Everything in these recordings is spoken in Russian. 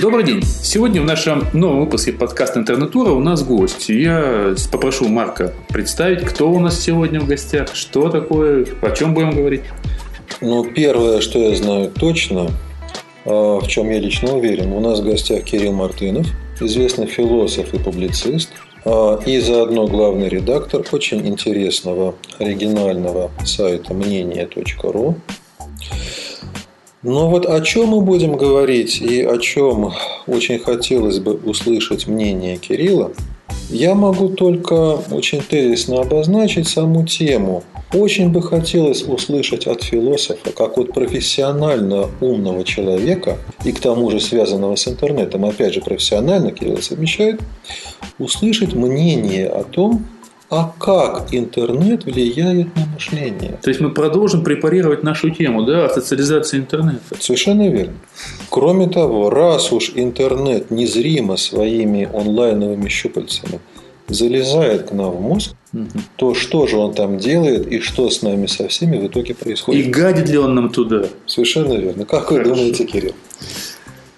Добрый день. Сегодня в нашем новом выпуске подкаста «Интернетура» у нас гость. Я попрошу Марка представить, кто у нас сегодня в гостях, что такое, о чем будем говорить. Ну, первое, что я знаю точно, а, в чем я лично уверен, у нас в гостях Кирилл Мартынов, известный философ и публицист, а, и заодно главный редактор очень интересного оригинального сайта мнение.ру. Но вот о чем мы будем говорить и о чем очень хотелось бы услышать мнение Кирилла, я могу только очень тезисно обозначить саму тему. Очень бы хотелось услышать от философа, как от профессионально умного человека, и к тому же связанного с интернетом, опять же профессионально Кирилл совмещает, услышать мнение о том, а как интернет влияет на мышление? То есть мы продолжим препарировать нашу тему, да, о социализации интернета. Совершенно верно. Кроме того, раз уж интернет незримо своими онлайновыми щупальцами залезает к нам в мозг, угу. то что же он там делает и что с нами со всеми в итоге происходит? И гадит ли он нам туда? Совершенно верно. Как Хорошо. вы думаете, Кирилл?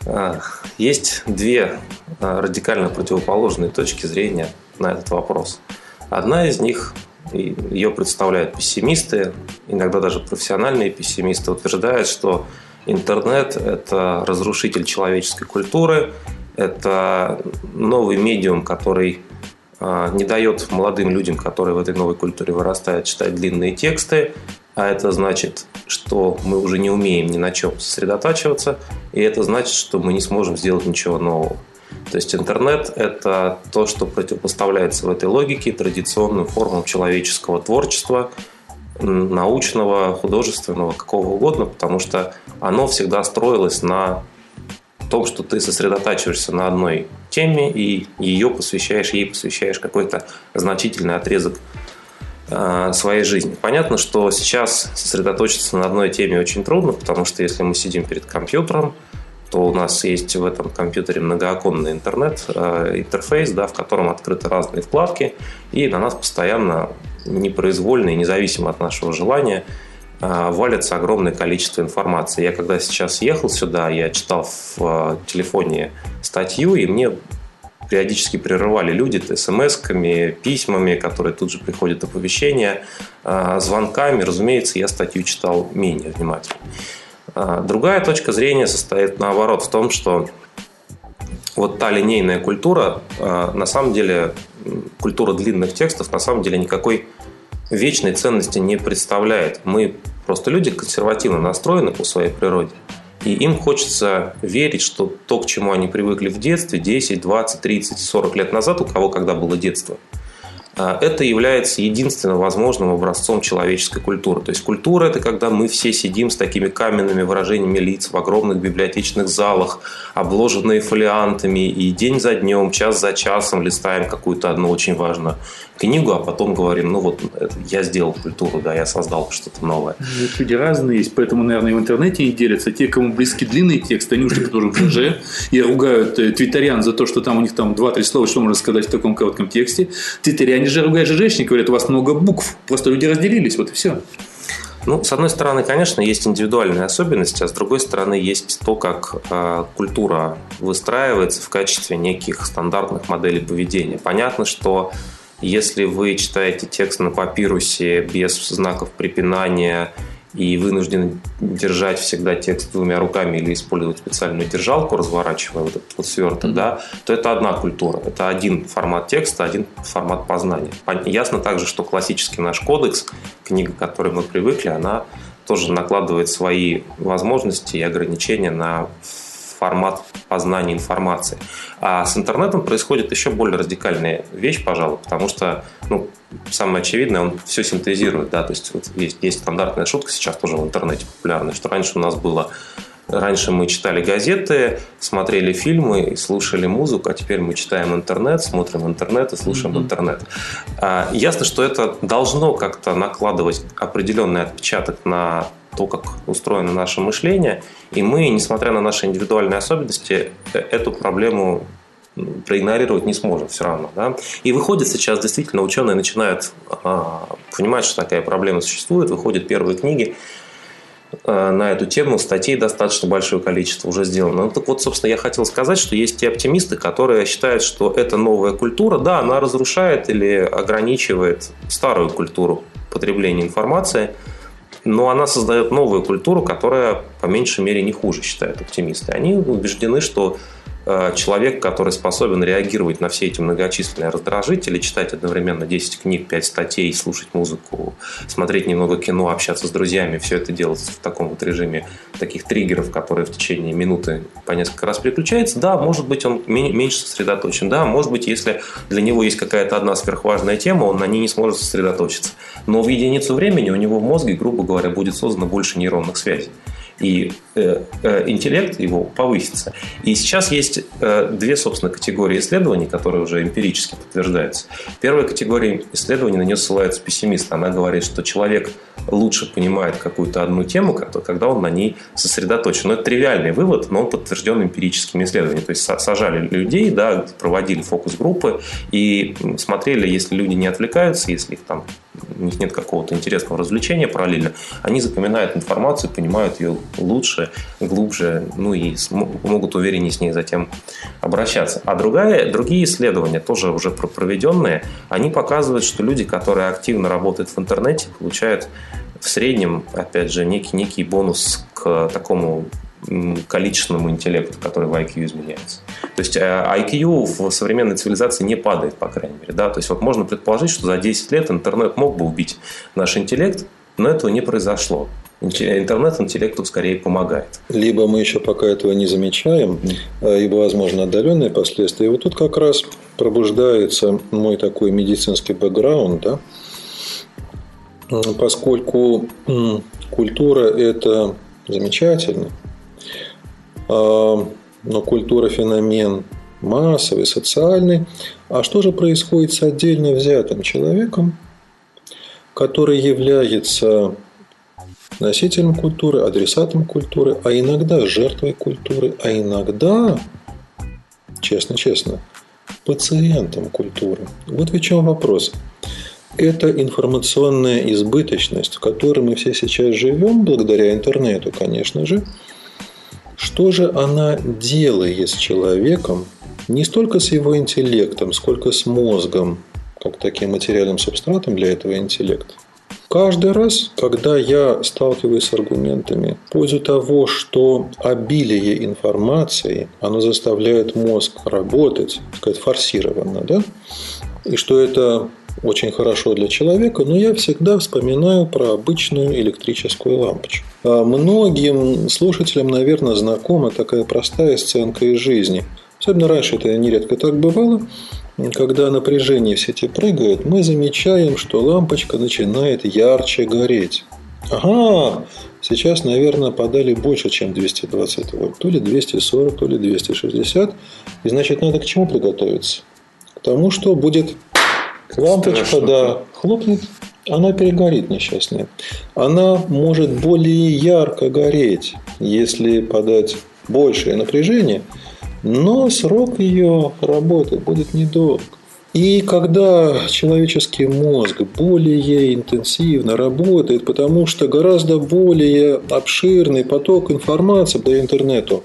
А, есть две а, радикально противоположные точки зрения на этот вопрос. Одна из них, ее представляют пессимисты, иногда даже профессиональные пессимисты, утверждают, что интернет – это разрушитель человеческой культуры, это новый медиум, который а, не дает молодым людям, которые в этой новой культуре вырастают, читать длинные тексты, а это значит, что мы уже не умеем ни на чем сосредотачиваться, и это значит, что мы не сможем сделать ничего нового. То есть интернет – это то, что противопоставляется в этой логике традиционным формам человеческого творчества, научного, художественного, какого угодно, потому что оно всегда строилось на том, что ты сосредотачиваешься на одной теме и ее посвящаешь, ей посвящаешь какой-то значительный отрезок э, своей жизни. Понятно, что сейчас сосредоточиться на одной теме очень трудно, потому что если мы сидим перед компьютером, то у нас есть в этом компьютере многооконный интернет, э, интерфейс, да, в котором открыты разные вкладки, и на нас постоянно непроизвольно и независимо от нашего желания э, валится огромное количество информации. Я когда сейчас ехал сюда, я читал в э, телефоне статью, и мне периодически прерывали люди смс-ками, письмами, которые тут же приходят оповещения, звонками. Разумеется, я статью читал менее внимательно. А, другая точка зрения состоит наоборот в том, что вот та линейная культура, а, на самом деле, культура длинных текстов, на самом деле никакой вечной ценности не представляет. Мы просто люди консервативно настроены по своей природе. И им хочется верить, что то, к чему они привыкли в детстве, 10, 20, 30, 40 лет назад, у кого когда было детство – это является единственным возможным образцом человеческой культуры. То есть культура – это когда мы все сидим с такими каменными выражениями лиц в огромных библиотечных залах, обложенные фолиантами, и день за днем, час за часом листаем какую-то одну очень важную книгу, а потом говорим, ну вот я сделал культуру, да, я создал что-то новое. Ну, люди разные есть, поэтому, наверное, в интернете и делятся. Те, кому близки длинные тексты, они уже тоже в ЖЖ и ругают э, твиттерян за то, что там у них там два-три слова, что можно сказать в таком коротком тексте. Твиттеряне же ругают ЖЖшников, говорят, у вас много букв, просто люди разделились, вот и все. Ну, с одной стороны, конечно, есть индивидуальные особенности, а с другой стороны, есть то, как э, культура выстраивается в качестве неких стандартных моделей поведения. Понятно, что если вы читаете текст на папирусе без знаков препинания и вынуждены держать всегда текст двумя руками или использовать специальную держалку, разворачивая вот этот вот сверток, mm-hmm. да, то это одна культура. Это один формат текста, один формат познания. Ясно также, что классический наш кодекс, книга, к которой мы привыкли, она тоже накладывает свои возможности и ограничения на формат познания информации. А с интернетом происходит еще более радикальная вещь, пожалуй, потому что, ну, самое очевидное, он все синтезирует, да, то есть вот есть, есть стандартная шутка сейчас тоже в интернете популярная, что раньше у нас было Раньше мы читали газеты, смотрели фильмы и слушали музыку, а теперь мы читаем интернет, смотрим интернет и слушаем mm-hmm. интернет. А, ясно, что это должно как-то накладывать определенный отпечаток на то, как устроено наше мышление. И мы, несмотря на наши индивидуальные особенности, э, эту проблему проигнорировать не сможем все равно. Да? И выходит сейчас, действительно, ученые начинают а, понимать, что такая проблема существует, выходят первые книги. Э, на эту тему, статей достаточно большое количество уже сделано. Ну, так вот, собственно, я хотел сказать, что есть те оптимисты, которые считают, что эта новая культура, да, она разрушает или ограничивает старую культуру потребления информации, но она создает новую культуру, которая по меньшей мере не хуже, считают оптимисты. Они убеждены, что человек, который способен реагировать на все эти многочисленные раздражители, читать одновременно 10 книг, 5 статей, слушать музыку, смотреть немного кино, общаться с друзьями, все это делать в таком вот режиме таких триггеров, которые в течение минуты по несколько раз переключаются, да, может быть, он меньше сосредоточен, да, может быть, если для него есть какая-то одна сверхважная тема, он на ней не сможет сосредоточиться. Но в единицу времени у него в мозге, грубо говоря, будет создано больше нейронных связей и э, э, интеллект его повысится. И сейчас есть э, две, собственно, категории исследований, которые уже эмпирически подтверждаются. Первая категория исследований, на нее ссылается пессимист. Она говорит, что человек лучше понимает какую-то одну тему, когда он на ней сосредоточен. Но это тривиальный вывод, но он подтвержден эмпирическими исследованиями. То есть сажали людей, да, проводили фокус-группы и смотрели, если люди не отвлекаются, если их там у них нет какого-то интересного развлечения параллельно, они запоминают информацию, понимают ее лучше, глубже, ну и могут увереннее с ней затем обращаться. А другая, другие исследования, тоже уже проведенные, они показывают, что люди, которые активно работают в интернете, получают в среднем, опять же, некий, некий бонус к такому количественному интеллекту, который в IQ изменяется. То есть IQ э, в современной цивилизации не падает, по крайней мере. Да? То есть вот можно предположить, что за 10 лет интернет мог бы убить наш интеллект, но этого не произошло. Интернет интеллекту скорее помогает. Либо мы еще пока этого не замечаем, а, либо, возможно, отдаленные последствия. И вот тут как раз пробуждается мой такой медицинский бэкграунд, да? поскольку культура – это замечательно, но культура – феномен массовый, социальный. А что же происходит с отдельно взятым человеком, который является носителем культуры, адресатом культуры, а иногда жертвой культуры, а иногда, честно-честно, пациентом культуры. Вот в чем вопрос. Это информационная избыточность, в которой мы все сейчас живем, благодаря интернету, конечно же. Что же она делает с человеком, не столько с его интеллектом, сколько с мозгом, как таким материальным субстратом для этого интеллекта? Каждый раз, когда я сталкиваюсь с аргументами в пользу того, что обилие информации, оно заставляет мозг работать, сказать, форсированно, да, и что это очень хорошо для человека, но я всегда вспоминаю про обычную электрическую лампочку. А многим слушателям, наверное, знакома такая простая сценка из жизни. Особенно раньше это нередко так бывало когда напряжение в сети прыгает, мы замечаем, что лампочка начинает ярче гореть. Ага, сейчас, наверное, подали больше, чем 220 вольт. То ли 240, то ли 260. И значит, надо к чему приготовиться? К тому, что будет лампочка, Страшно. да, хлопнет, она перегорит несчастная. Она может более ярко гореть, если подать большее напряжение – но срок ее работы будет недолг. И когда человеческий мозг более интенсивно работает, потому что гораздо более обширный поток информации до интернету,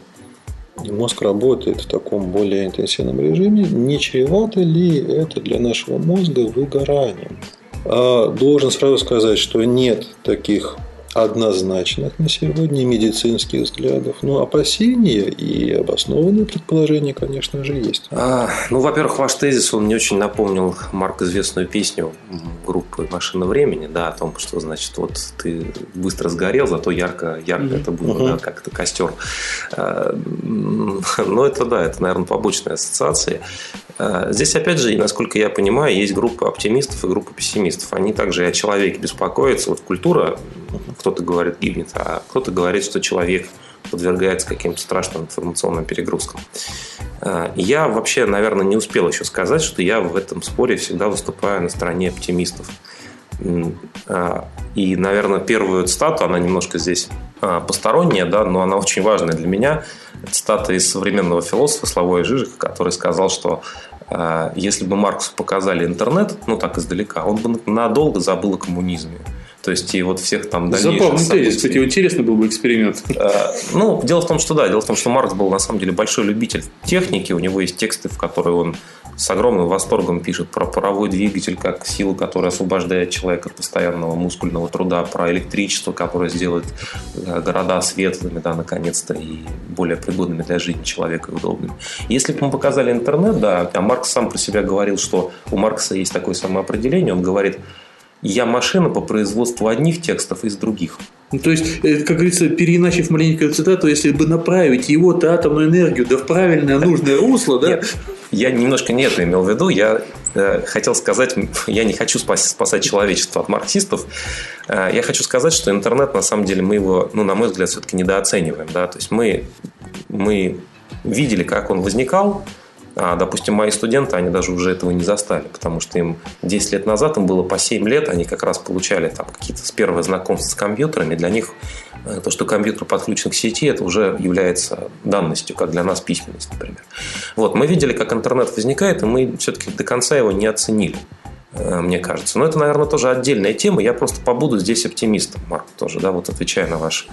мозг работает в таком более интенсивном режиме, не чревато ли это для нашего мозга выгоранием? А должен сразу сказать, что нет таких однозначных на сегодня медицинских взглядов. Но опасения и обоснованные предположения, конечно же, есть. А, ну, во-первых, ваш тезис, он не очень напомнил Марк известную песню группы «Машина времени», да, о том, что, значит, вот ты быстро сгорел, зато ярко, ярко mm-hmm. это было, mm-hmm. да, как то костер. А, но это, да, это, наверное, побочная ассоциация. А, здесь, опять же, насколько я понимаю, есть группа оптимистов и группа пессимистов. Они также о человеке беспокоятся. Вот культура, кто-то говорит, гибнет, а кто-то говорит, что человек подвергается каким-то страшным информационным перегрузкам. А, я вообще, наверное, не успел еще сказать, что я в этом споре всегда выступаю на стороне оптимистов. А, и, наверное, первую цитату, она немножко здесь посторонняя, да, но она очень важная для меня. Цитата из современного философа Славоя Жижика, который сказал, что если бы Марксу показали интернет, ну так издалека, он бы надолго забыл о коммунизме. То есть и вот всех там дальнейших Забавный событий. тезис, кстати, интересно был бы эксперимент. Э, ну, дело в том, что да, дело в том, что Маркс был на самом деле большой любитель техники, у него есть тексты, в которые он с огромным восторгом пишет про паровой двигатель как силу, которая освобождает человека от постоянного мускульного труда, про электричество, которое сделает э, города светлыми, да, наконец-то, и более пригодными для жизни человека и удобными. Если бы мы показали интернет, да, а Маркс сам про себя говорил, что у Маркса есть такое самоопределение, он говорит, я машина по производству одних текстов из других. Ну, то есть, э, как говорится, переиначив маленькую цитату, если бы направить его-то атомную энергию да в правильное, нужное русло, да? Нет, я немножко не это имел в виду. Я э, хотел сказать, я не хочу спас, спасать человечество от марксистов. Э, я хочу сказать, что интернет, на самом деле, мы его, ну, на мой взгляд, все-таки недооцениваем. Да? То есть, мы, мы видели, как он возникал, а, допустим, мои студенты, они даже уже этого не застали, потому что им 10 лет назад, им было по 7 лет, они как раз получали там какие-то с первого знакомства с компьютерами. Для них э, то, что компьютер подключен к сети, это уже является данностью, как для нас письменность, например. Вот, мы видели, как интернет возникает, и мы все-таки до конца его не оценили э, мне кажется. Но это, наверное, тоже отдельная тема. Я просто побуду здесь оптимистом, Марк, тоже, да, вот отвечая на ваш,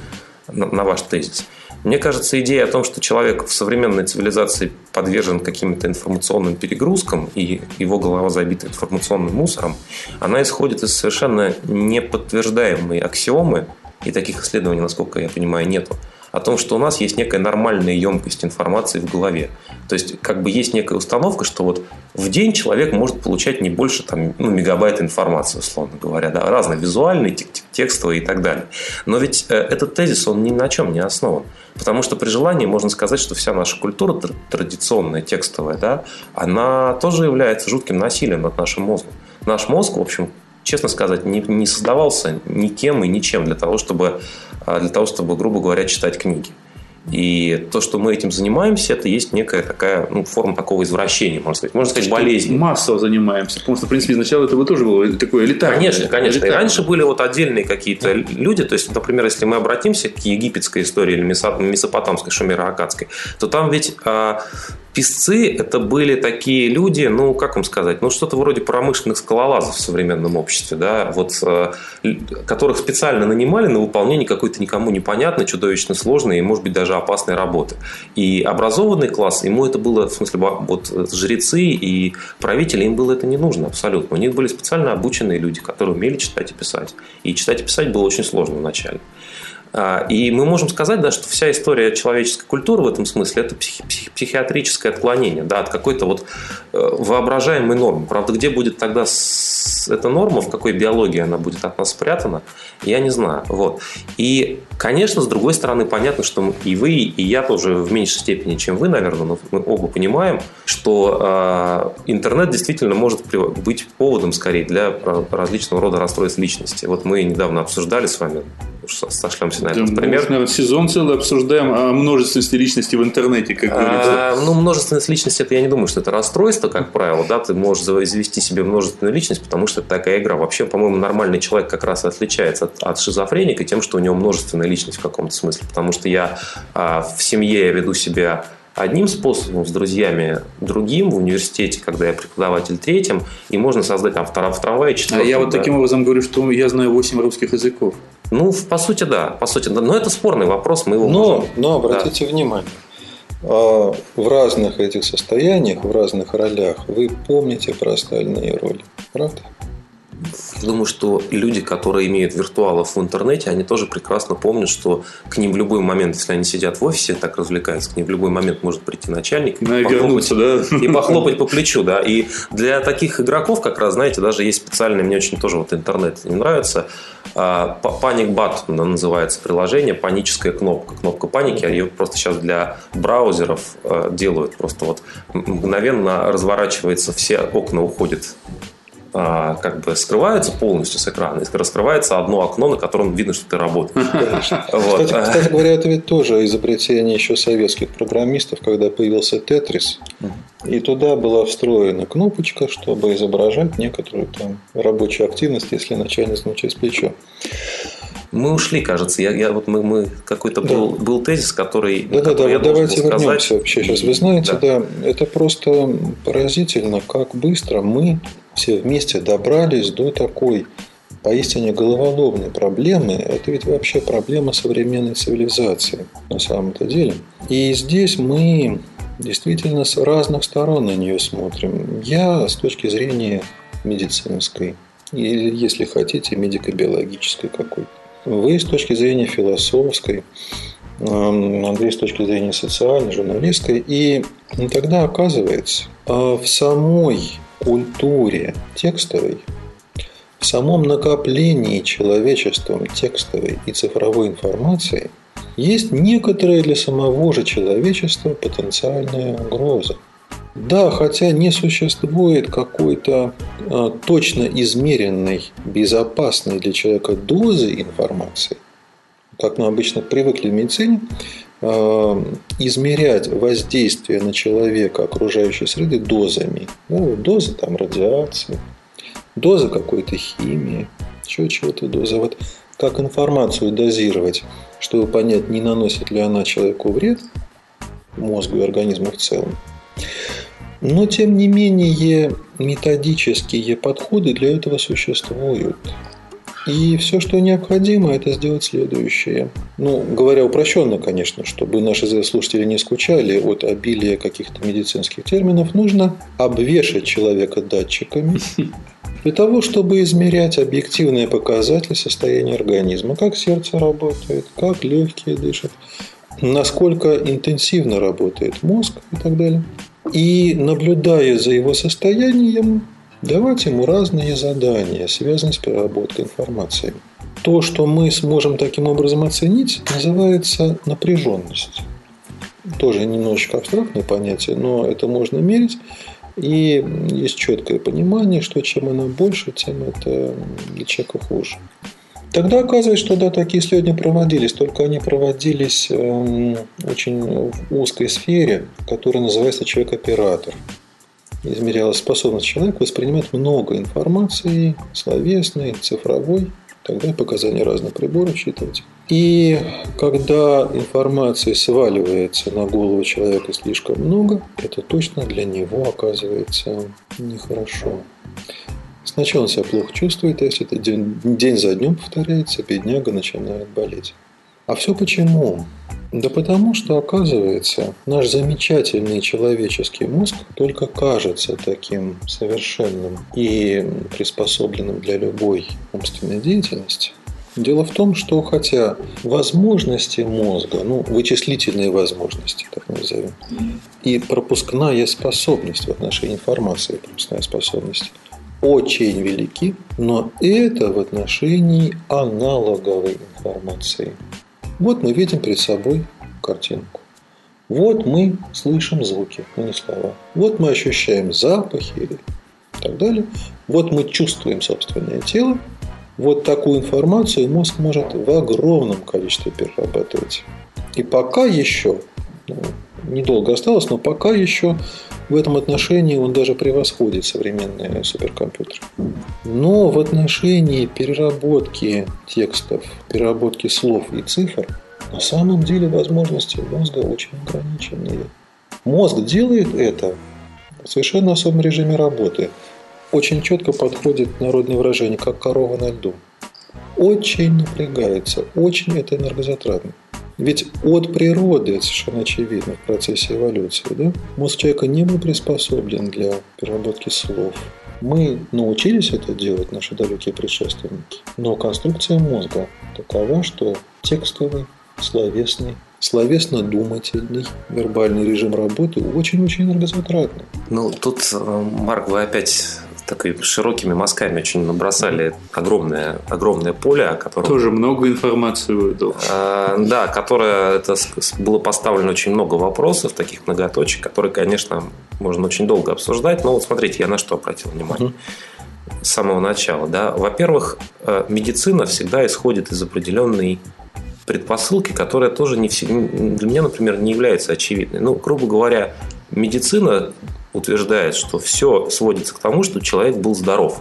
на, на ваш тезис. Мне кажется, идея о том, что человек в современной цивилизации подвержен каким-то информационным перегрузкам и его голова забита информационным мусором, она исходит из совершенно неподтверждаемой аксиомы, и таких исследований, насколько я понимаю, нету, о том, что у нас есть некая нормальная емкость информации в голове. То есть, как бы есть некая установка, что вот в день человек может получать не больше там, ну, мегабайта информации, условно говоря, да, разные визуальные, текстовые и так далее. Но ведь э, этот тезис, он ни на чем не основан. Потому что при желании можно сказать, что вся наша культура традиционная, текстовая, да, она тоже является жутким насилием над нашим мозгом. Наш мозг, в общем, честно сказать, не, не создавался никем и ничем для того, чтобы, для того, чтобы, грубо говоря, читать книги. И то, что мы этим занимаемся, это есть некая такая ну, форма такого извращения, можно сказать. Можно сказать, болезни. Массово занимаемся. Потому что, в принципе, изначально этого тоже было такое элитарное. Конечно, конечно. Элитарное. И раньше были вот отдельные какие-то люди. То есть, например, если мы обратимся к египетской истории или месопотамской, шумеро-акадской, то там ведь а, Писцы – это были такие люди, ну, как вам сказать, ну, что-то вроде промышленных скалолазов в современном обществе, да, вот, э, которых специально нанимали на выполнение какой-то никому непонятной, чудовищно сложной и, может быть, даже опасной работы. И образованный класс, ему это было, в смысле, вот жрецы и правители, им было это не нужно абсолютно. У них были специально обученные люди, которые умели читать и писать. И читать и писать было очень сложно вначале. А, и мы можем сказать, да, что вся история человеческой культуры в этом смысле – это психи- психиатрическое отклонение да, от какой-то вот э, воображаемой нормы. Правда, где будет тогда эта норма, в какой биологии она будет от нас спрятана, я не знаю. Вот. И, конечно, с другой стороны, понятно, что и вы, и я тоже в меньшей степени, чем вы, наверное, но мы оба понимаем, что э, интернет действительно может быть поводом, скорее, для различного рода расстройств личности. Вот мы недавно обсуждали с вами сошлемся на этот да, пример. наверное, сезон целый обсуждаем о множественности личности в интернете, как говорится. А, ну, множественность личности, это я не думаю, что это расстройство, как правило. Да, ты можешь завести себе множественную личность, потому что это такая игра. Вообще, по-моему, нормальный человек как раз отличается от, от шизофреника тем, что у него множественная личность в каком-то смысле. Потому что я а, в семье я веду себя одним способом, с друзьями другим, в университете, когда я преподаватель третьим, и можно создать там в трамвае четвертым. А я вот да. таким образом говорю, что я знаю 8 русских языков. Ну, по сути, да. По сути, да. Но это спорный вопрос, мы его но, можем... Но обратите да. внимание, а, в разных этих состояниях, в разных ролях вы помните про остальные роли. Правда? Думаю, что люди, которые имеют виртуалов в интернете, они тоже прекрасно помнят, что к ним в любой момент, если они сидят в офисе, так развлекаются, к ним в любой момент может прийти начальник и, похлопать, да? и похлопать по плечу. Да. И для таких игроков, как раз, знаете, даже есть специальный, мне очень тоже вот интернет не нравится, Panic Button называется приложение, паническая кнопка, кнопка паники, ее просто сейчас для браузеров э, делают, просто вот мгновенно разворачивается, все окна уходят а, как бы скрываются полностью с экрана, и раскрывается одно окно, на котором видно, что ты работаешь. Вот. Кстати, кстати говоря, это ведь тоже изобретение еще советских программистов, когда появился Тетрис, и туда была встроена кнопочка, чтобы изображать некоторую там рабочую активность, если начальник через плечо. Мы ушли, кажется. Я, я вот мы, мы какой-то да. был, был тезис, который. Да, да, да. Вот давайте вернемся вообще. Сейчас вы знаете, да. да, это просто поразительно, как быстро мы все вместе добрались до такой поистине головоломной проблемы. Это ведь вообще проблема современной цивилизации на самом-то деле. И здесь мы действительно с разных сторон на нее смотрим. Я с точки зрения медицинской, или, если хотите, медико-биологической какой-то. Вы с точки зрения философской, Андрей с точки зрения социальной, журналистской. И тогда оказывается, а в самой культуре текстовой, в самом накоплении человечеством текстовой и цифровой информации есть некоторая для самого же человечества потенциальная угроза. Да, хотя не существует какой-то э, точно измеренной, безопасной для человека дозы информации, как мы обычно привыкли в медицине, измерять воздействие на человека окружающей среды дозами. Ну, доза там радиации, доза какой-то химии, еще чего-то доза. Вот как информацию дозировать, чтобы понять, не наносит ли она человеку вред, мозгу и организму в целом. Но, тем не менее, методические подходы для этого существуют. И все, что необходимо, это сделать следующее. Ну, говоря упрощенно, конечно, чтобы наши слушатели не скучали от обилия каких-то медицинских терминов, нужно обвешать человека датчиками для того, чтобы измерять объективные показатели состояния организма, как сердце работает, как легкие дышат, насколько интенсивно работает мозг и так далее. И наблюдая за его состоянием, давать ему разные задания, связанные с переработкой информации. То, что мы сможем таким образом оценить, называется напряженность. Тоже немножечко абстрактное понятие, но это можно мерить. И есть четкое понимание, что чем она больше, тем это для человека хуже. Тогда оказывается, что да, такие исследования проводились, только они проводились э, очень в узкой сфере, которая называется человек-оператор измерялась способность человека воспринимать много информации, словесной, цифровой, тогда показания разных приборов считать. И когда информации сваливается на голову человека слишком много, это точно для него оказывается нехорошо. Сначала он себя плохо чувствует, а если это день, день за днем повторяется, бедняга начинает болеть. А все почему? Да потому что, оказывается, наш замечательный человеческий мозг только кажется таким совершенным и приспособленным для любой умственной деятельности. Дело в том, что хотя возможности мозга, ну, вычислительные возможности, так назовем, и пропускная способность в отношении информации, пропускная способность, очень велики, но это в отношении аналоговой информации – вот мы видим перед собой картинку. Вот мы слышим звуки, но не слова. Вот мы ощущаем запахи и так далее. Вот мы чувствуем собственное тело. Вот такую информацию мозг может в огромном количестве перерабатывать. И пока еще, ну, недолго осталось, но пока еще в этом отношении он даже превосходит современные суперкомпьютеры. Но в отношении переработки текстов, переработки слов и цифр, на самом деле возможности мозга очень ограниченные. Мозг делает это в совершенно особом режиме работы. Очень четко подходит народное выражение, как корова на льду. Очень напрягается, очень это энергозатратно. Ведь от природы, это совершенно очевидно в процессе эволюции, да, мозг человека не был приспособлен для переработки слов. Мы научились это делать, наши далекие предшественники, но конструкция мозга такова, что текстовый, словесный, словесно-думательный вербальный режим работы очень-очень энергозатратный. Ну, тут, э, Марк, вы опять такими широкими мазками очень набросали огромное, огромное поле, о котором... Тоже много информации выдал. Э, да, которое это было поставлено очень много вопросов, таких многоточек, которые, конечно, можно очень долго обсуждать. Но вот смотрите, я на что обратил внимание. С самого начала. Да. Во-первых, э, медицина всегда исходит из определенной предпосылки, которая тоже не все, для меня, например, не является очевидной. Ну, грубо говоря, медицина утверждает, что все сводится к тому, что человек был здоров.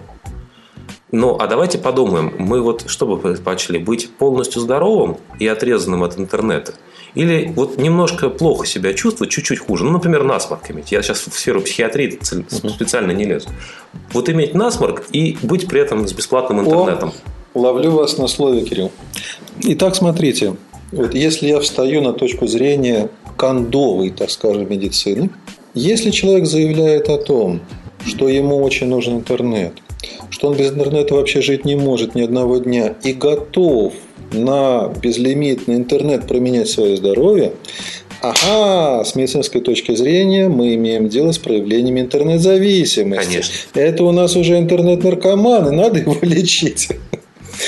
Ну, а давайте подумаем, мы вот что бы предпочли, быть полностью здоровым и отрезанным от интернета? Или вот немножко плохо себя чувствовать, чуть-чуть хуже. Ну, например, насморк иметь. Я сейчас в сферу психиатрии специально не лезу. Вот иметь насморк и быть при этом с бесплатным интернетом. О, Ловлю вас на слове, Кирилл. Итак, смотрите. Вот если я встаю на точку зрения кондовой, так скажем, медицины, если человек заявляет о том, что ему очень нужен интернет, что он без интернета вообще жить не может ни одного дня и готов на безлимитный интернет променять свое здоровье, Ага, с медицинской точки зрения мы имеем дело с проявлениями интернет-зависимости. Конечно. Это у нас уже интернет-наркоман, и надо его лечить.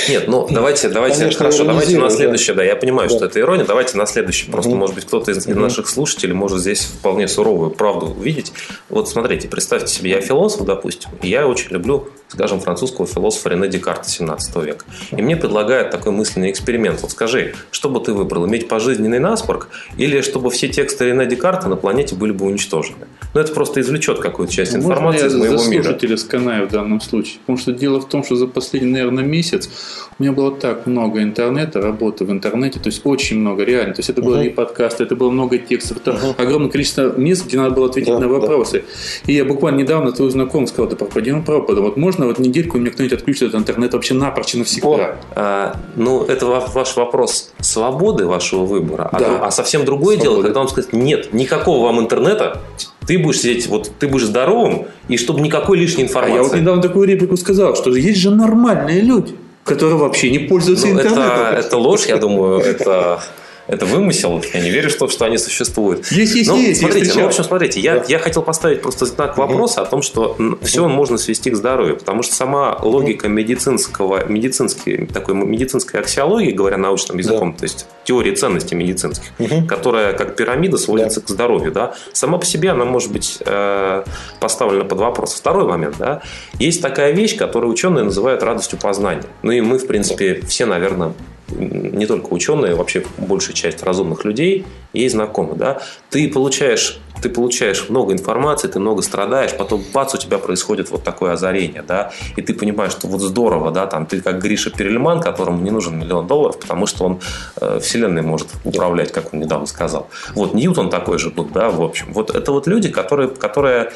Нет, ну давайте, давайте, Конечно, хорошо, давайте на следующее, да. я понимаю, Да. что это ирония, давайте на следующее. Просто, Мгм. может быть, кто-то из наших слушателей может здесь вполне суровую правду увидеть. Вот смотрите, представьте себе, я философ, допустим, и я очень люблю, скажем, французского философа Рене Декарта 17 века. И мне предлагают такой мысленный эксперимент. Вот скажи, что бы ты выбрал, иметь пожизненный наспорг или чтобы все тексты Рене Декарта на планете были бы уничтожены? Ну, это просто извлечет какую-то часть Можно информации я из моего за мира. слушателя сканаю в данном случае? Потому что дело в том, что за последний, наверное, месяц у меня было так много интернета, работы в интернете, то есть очень много, реально. То есть это было Мгм. и подкасты, это было много текстов, это Мгм. огромное количество мест, где надо было ответить Да, на да. вопросы. И я буквально недавно твой знакомый сказал, да пропади пропаду. Вот можно вот недельку мне кто-нибудь отключит этот интернет вообще напрочь и навсегда? А, ну, это ва- ваш вопрос свободы вашего выбора. А, Да. дру- а совсем другое дело, Свободы. когда вам сказать, нет, никакого вам интернета, ты будешь сидеть, вот ты будешь здоровым, и чтобы никакой лишней А информации. я вот недавно такую реплику сказал, что есть же нормальные люди, которые вообще не пользуются Ну, интернетом. это, это ложь, я думаю, это, это вымысел. Я не верю в то, что они существуют. Есть, есть, Ну, есть. смотрите, ну, встречал. в общем, смотрите, я, я хотел поставить просто знак вопроса о том, что все можно свести к здоровью, потому что сама логика медицинского, медицинский, такой медицинской аксиологии, говоря научным языком, то есть теории ценностей медицинских, Мгм. которая как пирамида сводится к здоровью, да, сама по себе она может быть э, поставлена под вопрос. Второй момент, да, есть такая вещь, которую ученые называют радостью познания. Ну и мы, в принципе, все, наверное, не только ученые, вообще большая часть разумных людей ей знакомы, да. Ты получаешь, ты получаешь много информации, ты много страдаешь, потом бац, у тебя происходит вот такое озарение, да, и ты понимаешь, что вот здорово, да, там ты как Гриша Перельман, которому не нужен миллион долларов, потому что он э, вселенной может управлять, как он недавно сказал. Вот Ньютон такой же был, да, в общем. Вот это вот люди, которые, которые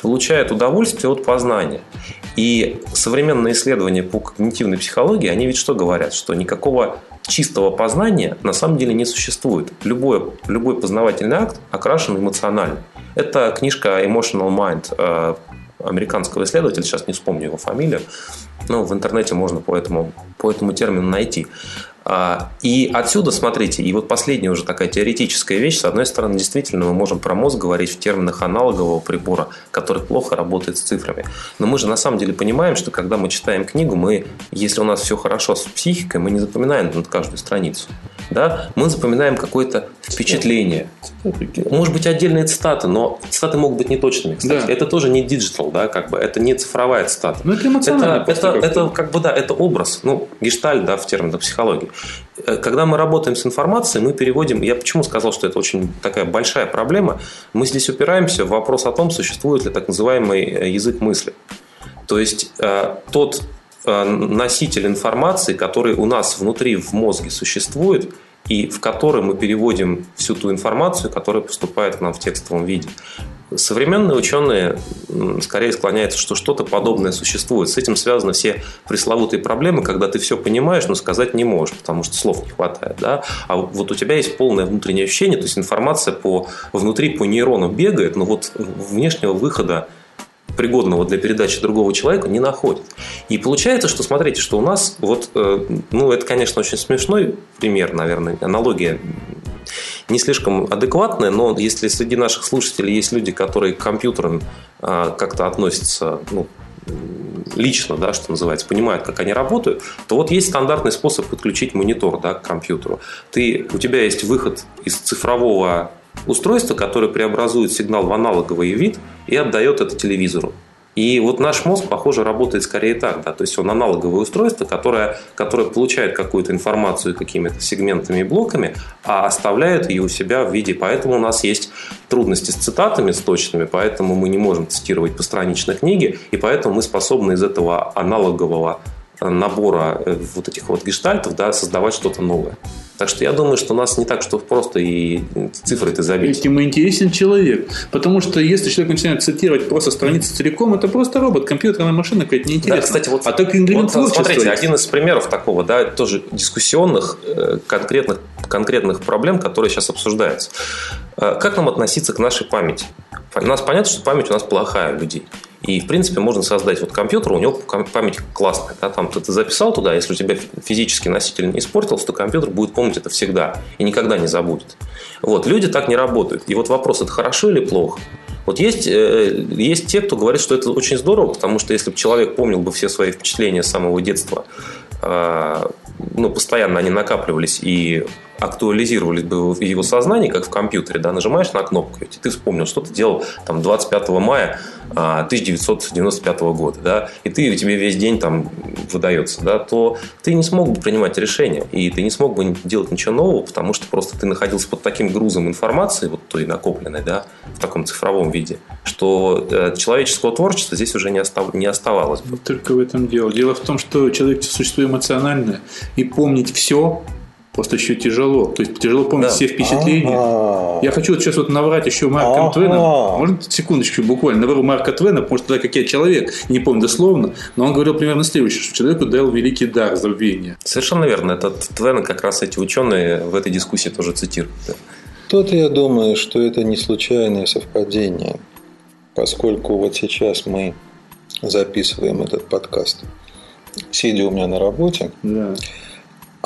получают удовольствие от познания. И современные исследования по когнитивной психологии, они ведь что говорят? Что никакого чистого познания на самом деле не существует. Любой, любой познавательный акт окрашен эмоционально. Это книжка Emotional Mind э, американского исследователя, сейчас не вспомню его фамилию, но в интернете можно по этому, по этому термину найти. А, И отсюда, смотрите, и вот последняя уже такая теоретическая вещь. С одной стороны, действительно, мы можем про мозг говорить в терминах аналогового прибора, который плохо работает с цифрами. Но мы же на самом деле понимаем, что когда мы читаем книгу, мы, если у нас все хорошо с психикой, мы не запоминаем над каждую страницу. Да? Мы запоминаем какое-то впечатление. Может быть, отдельные цитаты, но цитаты могут быть неточными, кстати. Да. Это тоже не digital, да, как бы. Это не цифровая цитата. Ну, это эмоционально. Это, это, это как бы, да, это образ, ну, гештальт, да, в терминах психологии. Э, Когда мы работаем с информацией, мы переводим, я почему сказал, что это очень такая большая проблема, мы здесь упираемся в вопрос о том, существует ли так называемый э, язык мысли. То есть, э, тот носитель информации, который у нас внутри в мозге существует, и в который мы переводим всю ту информацию, которая поступает к нам в текстовом виде. Современные ученые скорее склоняются, что что-то подобное существует. С этим связаны все пресловутые проблемы, когда ты все понимаешь, но сказать не можешь, потому что слов не хватает. Да? А вот у тебя есть полное внутреннее ощущение, то есть информация по, внутри по нейронам бегает, но вот внешнего выхода пригодного для передачи другого человека не находит. И получается, что смотрите, что у нас вот, э, ну это, конечно, очень смешной пример, наверное, аналогия не слишком адекватная, но если среди наших слушателей есть люди, которые к компьютерам а, как-то относятся ну, лично, да, что называется, понимают, как они работают, то вот есть стандартный способ подключить монитор да, к компьютеру. Ты, у тебя есть выход из цифрового устройства, которое преобразует сигнал в аналоговый вид и отдает это телевизору. И вот наш мозг, похоже, работает скорее так. Да? То есть он аналоговое устройство, которое, которое получает какую-то информацию какими-то сегментами и блоками, а оставляет ее у себя в виде. Поэтому у нас есть трудности с цитатами, с точными, поэтому мы не можем цитировать постранично книги, и поэтому мы способны из этого аналогового набора э, вот этих вот гештальтов да, создавать что-то новое. Так что я думаю, что у нас не так, что просто и цифры это забить. Этим интересен человек. Потому что если человек начинает цитировать просто страницу целиком, это просто робот, компьютерная машина, какая-то неинтересна. Да, кстати, вот, а так ингредиент вот, Смотрите, один из примеров такого, да, тоже дискуссионных э, конкретных, конкретных проблем, которые сейчас обсуждаются. Э, как нам относиться к нашей памяти? У нас понятно, что память у нас плохая у людей. И, в принципе, можно создать вот компьютер, у него память классная. Да, там ты записал туда, если у тебя физический носитель не испортился, то компьютер будет помнить это всегда и никогда не забудет. Вот, люди так не работают. И вот вопрос, это хорошо или плохо? Вот есть, э, есть те, кто говорит, что это очень здорово, потому что если бы человек помнил бы все свои впечатления с самого детства, а, ну, постоянно они накапливались и актуализировались бы его сознании, как в компьютере, да, нажимаешь на кнопку, и ты вспомнил, что ты делал там 25 мая 1995 а, года, да, и ты, тебе весь день там выдается, да, то ты не смог бы принимать решения, и ты не смог бы делать ничего нового, потому что просто ты находился под таким грузом информации, вот той накопленной, да, в таком цифровом виде, что э, человеческого творчества здесь уже не, остав... не оставалось. Вот только в этом дело. Дело в том, что человек существо эмоциональное, и помнить все Просто еще тяжело. То есть тяжело помнить да. все впечатления. А-а-а. Я хочу вот сейчас вот наврать еще Марка. Твена. Можно секундочку буквально навру Марка Твена, потому что тогда как я человек, не помню дословно, но он говорил примерно следующее, что человеку дал великий дар забвения. Совершенно верно. Этот Твена как раз эти ученые в этой дискуссии тоже цитируют. Тут я думаю, что это не случайное совпадение, поскольку вот сейчас мы записываем этот подкаст, сидя у меня на работе, да.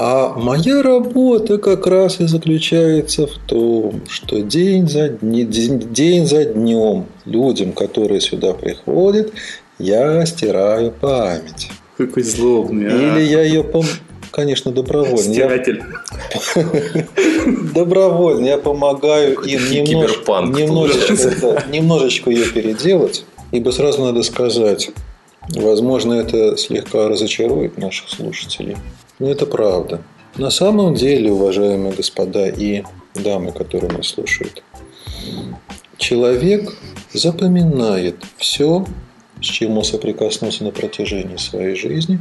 А моя работа как раз и заключается в том, что день за, дни, день за днем людям, которые сюда приходят, я стираю память. Какой злобный. А? Или я ее пом... Конечно, добровольно. Стиратель. Добровольно. Я помогаю им немножечко, немножечко ее переделать. Ибо сразу надо сказать, возможно, это слегка разочарует наших слушателей. Но это правда. На самом деле, уважаемые господа и дамы, которые нас слушают, человек запоминает все, с чем он соприкоснулся на протяжении своей жизни.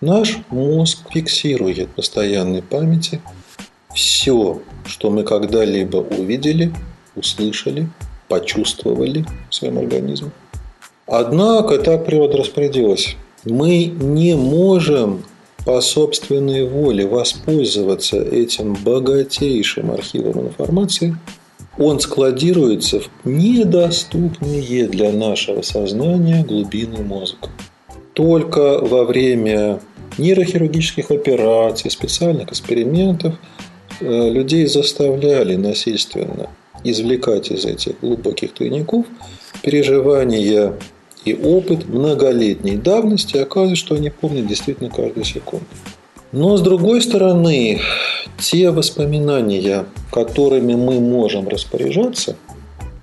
Наш мозг фиксирует в постоянной памяти все, что мы когда-либо увидели, услышали, почувствовали в своем организме. Однако так природа распорядилась. Мы не можем по собственной воле воспользоваться этим богатейшим архивом информации, он складируется в недоступные для нашего сознания глубины мозга. Только во время нейрохирургических операций, специальных экспериментов э, людей заставляли насильственно извлекать из этих глубоких тайников переживания и опыт многолетней давности оказывает, что они помнят действительно каждую секунду. Но с другой стороны, те воспоминания, которыми мы можем распоряжаться,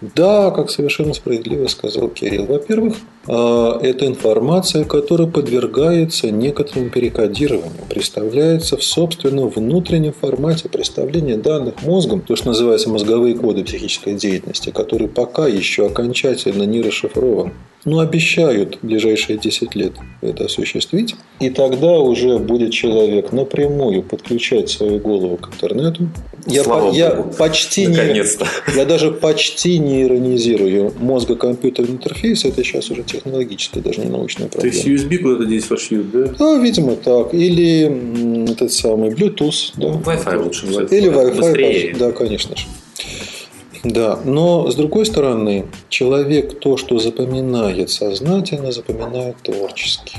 да, как совершенно справедливо сказал Кирилл. Во-первых, это информация, которая подвергается некоторому перекодированию, представляется в собственном внутреннем формате представления данных мозгом, то, что называется мозговые коды психической деятельности, которые пока еще окончательно не расшифрован но обещают в ближайшие 10 лет это осуществить. И тогда уже будет человек напрямую подключать свою голову к интернету. Я, по, я почти Наконец-то. не, я даже почти не иронизирую мозго-компьютерный интерфейс. Это сейчас уже технологическая, даже не научная проблема. То есть USB куда-то здесь вошьют, да? Да, видимо так. Или этот самый Bluetooth. Да. Wi-Fi лучше. Или Wi-Fi. Быстрее. Да, конечно же. Да, но с другой стороны, человек то, что запоминает сознательно, запоминает творчески.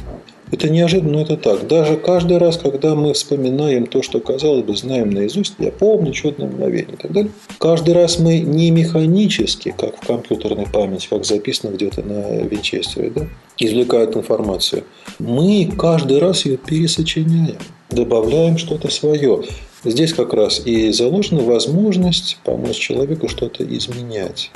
Это неожиданно, но это так. Даже каждый раз, когда мы вспоминаем то, что, казалось бы, знаем наизусть, я помню чудное мгновение и так далее, каждый раз мы не механически, как в компьютерной памяти, как записано где-то на винчестере, да, извлекают информацию. Мы каждый раз ее пересочиняем, добавляем что-то свое. Здесь как раз и заложена возможность помочь человеку что-то изменять.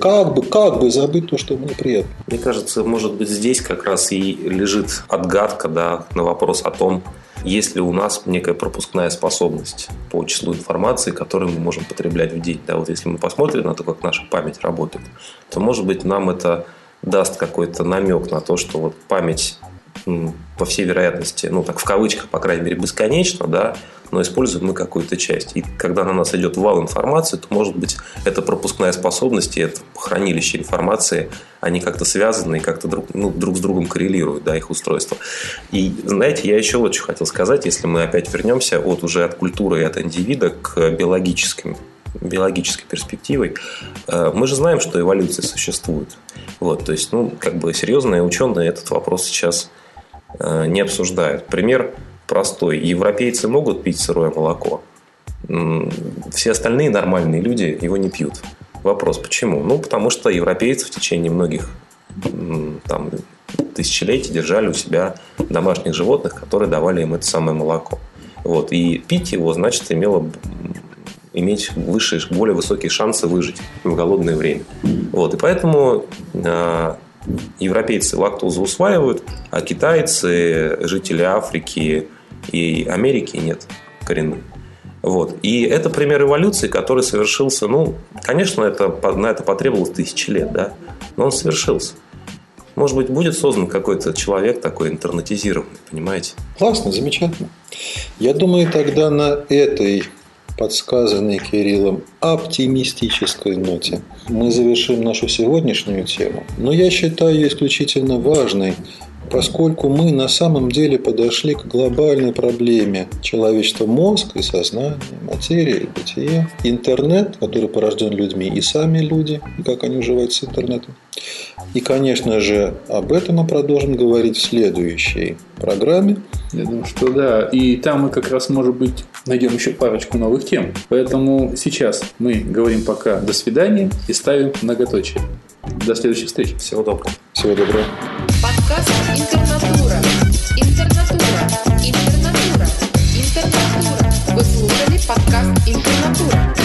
Как бы, как бы забыть то, что ему неприятно. Мне кажется, может быть, здесь как раз и лежит отгадка да, на вопрос о том, есть ли у нас некая пропускная способность по числу информации, которую мы можем потреблять в день. Да, вот если мы посмотрим на то, как наша память работает, то, может быть, нам это даст какой-то намек на то, что вот память по всей вероятности, ну так в кавычках, по крайней мере, бесконечно, да, но используем мы какую-то часть. И когда на нас идет вал информации, то, может быть, это пропускная способность и это хранилище информации, они как-то связаны и как-то друг, ну, друг с другом коррелируют, да, их устройство. И, знаете, я еще вот что хотел сказать, если мы опять вернемся от уже от культуры и от индивида к биологическим биологической перспективой, э, мы же знаем, что эволюция существует. Вот, то есть, ну, как бы серьезные ученые этот вопрос сейчас не обсуждают. Пример простой. Европейцы могут пить сырое молоко. Все остальные нормальные люди его не пьют. Вопрос, почему? Ну, потому что европейцы в течение многих там, тысячелетий держали у себя домашних животных, которые давали им это самое молоко. Вот. И пить его, значит, имело иметь высшие, более высокие шансы выжить в голодное время. Вот. И поэтому э, европейцы лактозу усваивают, а китайцы, жители Африки и Америки нет коренных. Вот. И это пример эволюции, который совершился, ну, конечно, это, на это потребовалось тысячи лет, да, но он совершился. Может быть, будет создан какой-то человек такой интернетизированный, понимаете? Классно, замечательно. Я думаю, тогда на этой подсказанной Кириллом оптимистической ноте мы завершим нашу сегодняшнюю тему. Но я считаю исключительно важной, поскольку мы на самом деле подошли к глобальной проблеме человечества мозг и сознание, материя и бытие, интернет, который порожден людьми, и сами люди, и как они уживаются с интернетом. И, конечно же, об этом мы продолжим говорить в следующей программе. Я думаю, что да. И там мы как раз, может быть, найдем еще парочку новых тем. Поэтому сейчас мы говорим пока до свидания и ставим многоточие. До следующих встреч. Всего доброго. Всего доброго. Подкаст Интернатура. Интернатура. Интернатура. Интернатура. Вы слушали подкаст Интернатура.